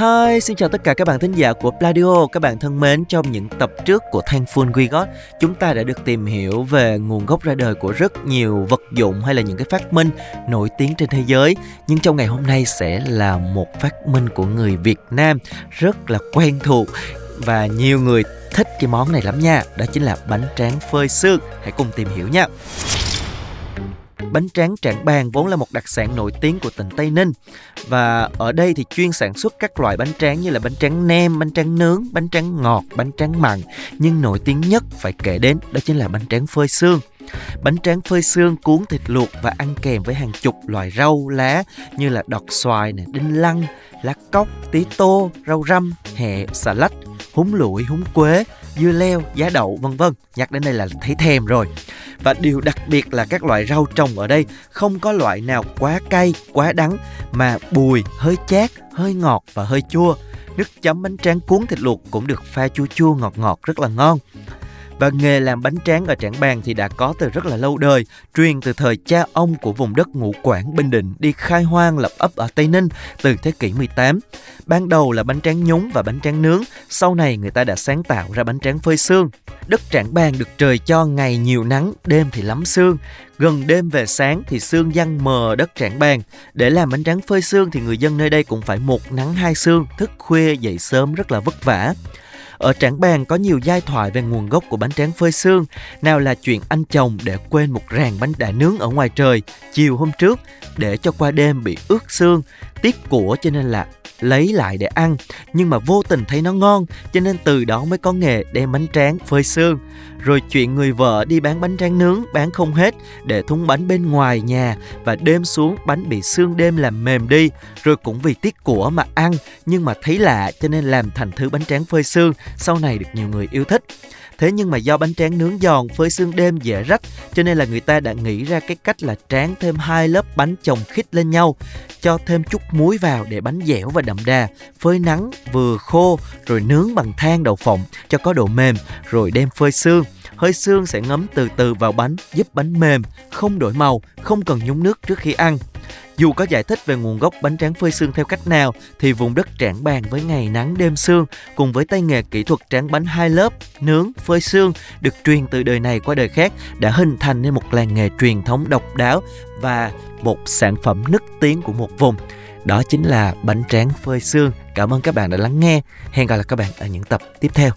Hi, xin chào tất cả các bạn thính giả của Pladio. Các bạn thân mến, trong những tập trước của Thankful We Got, chúng ta đã được tìm hiểu về nguồn gốc ra đời của rất nhiều vật dụng hay là những cái phát minh nổi tiếng trên thế giới. Nhưng trong ngày hôm nay sẽ là một phát minh của người Việt Nam rất là quen thuộc và nhiều người thích cái món này lắm nha. Đó chính là bánh tráng phơi xương. Hãy cùng tìm hiểu nha. Bánh tráng Trảng Bàng vốn là một đặc sản nổi tiếng của tỉnh Tây Ninh và ở đây thì chuyên sản xuất các loại bánh tráng như là bánh tráng nem, bánh tráng nướng, bánh tráng ngọt, bánh tráng mặn nhưng nổi tiếng nhất phải kể đến đó chính là bánh tráng phơi xương. Bánh tráng phơi xương cuốn thịt luộc và ăn kèm với hàng chục loại rau lá như là đọt xoài, này, đinh lăng, lá cóc, tí tô, rau răm, hẹ, xà lách, húng lụi, húng quế, dưa leo, giá đậu vân vân. Nhắc đến đây là thấy thèm rồi. Và điều đặc biệt là các loại rau trồng ở đây không có loại nào quá cay, quá đắng mà bùi, hơi chát, hơi ngọt và hơi chua. Nước chấm bánh tráng cuốn thịt luộc cũng được pha chua chua ngọt ngọt rất là ngon. Và nghề làm bánh tráng ở Trảng Bàng thì đã có từ rất là lâu đời, truyền từ thời cha ông của vùng đất Ngũ Quảng, Bình Định đi khai hoang lập ấp ở Tây Ninh từ thế kỷ 18. Ban đầu là bánh tráng nhúng và bánh tráng nướng, sau này người ta đã sáng tạo ra bánh tráng phơi xương. Đất Trảng Bàng được trời cho ngày nhiều nắng, đêm thì lắm sương. Gần đêm về sáng thì sương giăng mờ đất Trảng Bàng. Để làm bánh tráng phơi xương thì người dân nơi đây cũng phải một nắng hai sương, thức khuya dậy sớm rất là vất vả. Ở Trảng bàn có nhiều giai thoại về nguồn gốc của bánh tráng phơi xương. Nào là chuyện anh chồng để quên một ràng bánh đã nướng ở ngoài trời chiều hôm trước để cho qua đêm bị ướt xương, tiếc của cho nên là lấy lại để ăn. Nhưng mà vô tình thấy nó ngon, cho nên từ đó mới có nghề đem bánh tráng phơi xương. Rồi chuyện người vợ đi bán bánh tráng nướng, bán không hết, để thúng bánh bên ngoài nhà và đêm xuống bánh bị xương đêm làm mềm đi. Rồi cũng vì tiếc của mà ăn, nhưng mà thấy lạ cho nên làm thành thứ bánh tráng phơi xương. Sau này được nhiều người yêu thích. Thế nhưng mà do bánh tráng nướng giòn phơi xương đêm dễ rách cho nên là người ta đã nghĩ ra cái cách là tráng thêm hai lớp bánh chồng khít lên nhau, cho thêm chút muối vào để bánh dẻo và đậm đà, phơi nắng vừa khô rồi nướng bằng than đậu phộng cho có độ mềm rồi đem phơi xương hơi xương sẽ ngấm từ từ vào bánh giúp bánh mềm, không đổi màu, không cần nhúng nước trước khi ăn. Dù có giải thích về nguồn gốc bánh tráng phơi xương theo cách nào thì vùng đất trảng bàn với ngày nắng đêm sương cùng với tay nghề kỹ thuật tráng bánh hai lớp, nướng, phơi xương được truyền từ đời này qua đời khác đã hình thành nên một làng nghề truyền thống độc đáo và một sản phẩm nức tiếng của một vùng. Đó chính là bánh tráng phơi xương. Cảm ơn các bạn đã lắng nghe. Hẹn gặp lại các bạn ở những tập tiếp theo.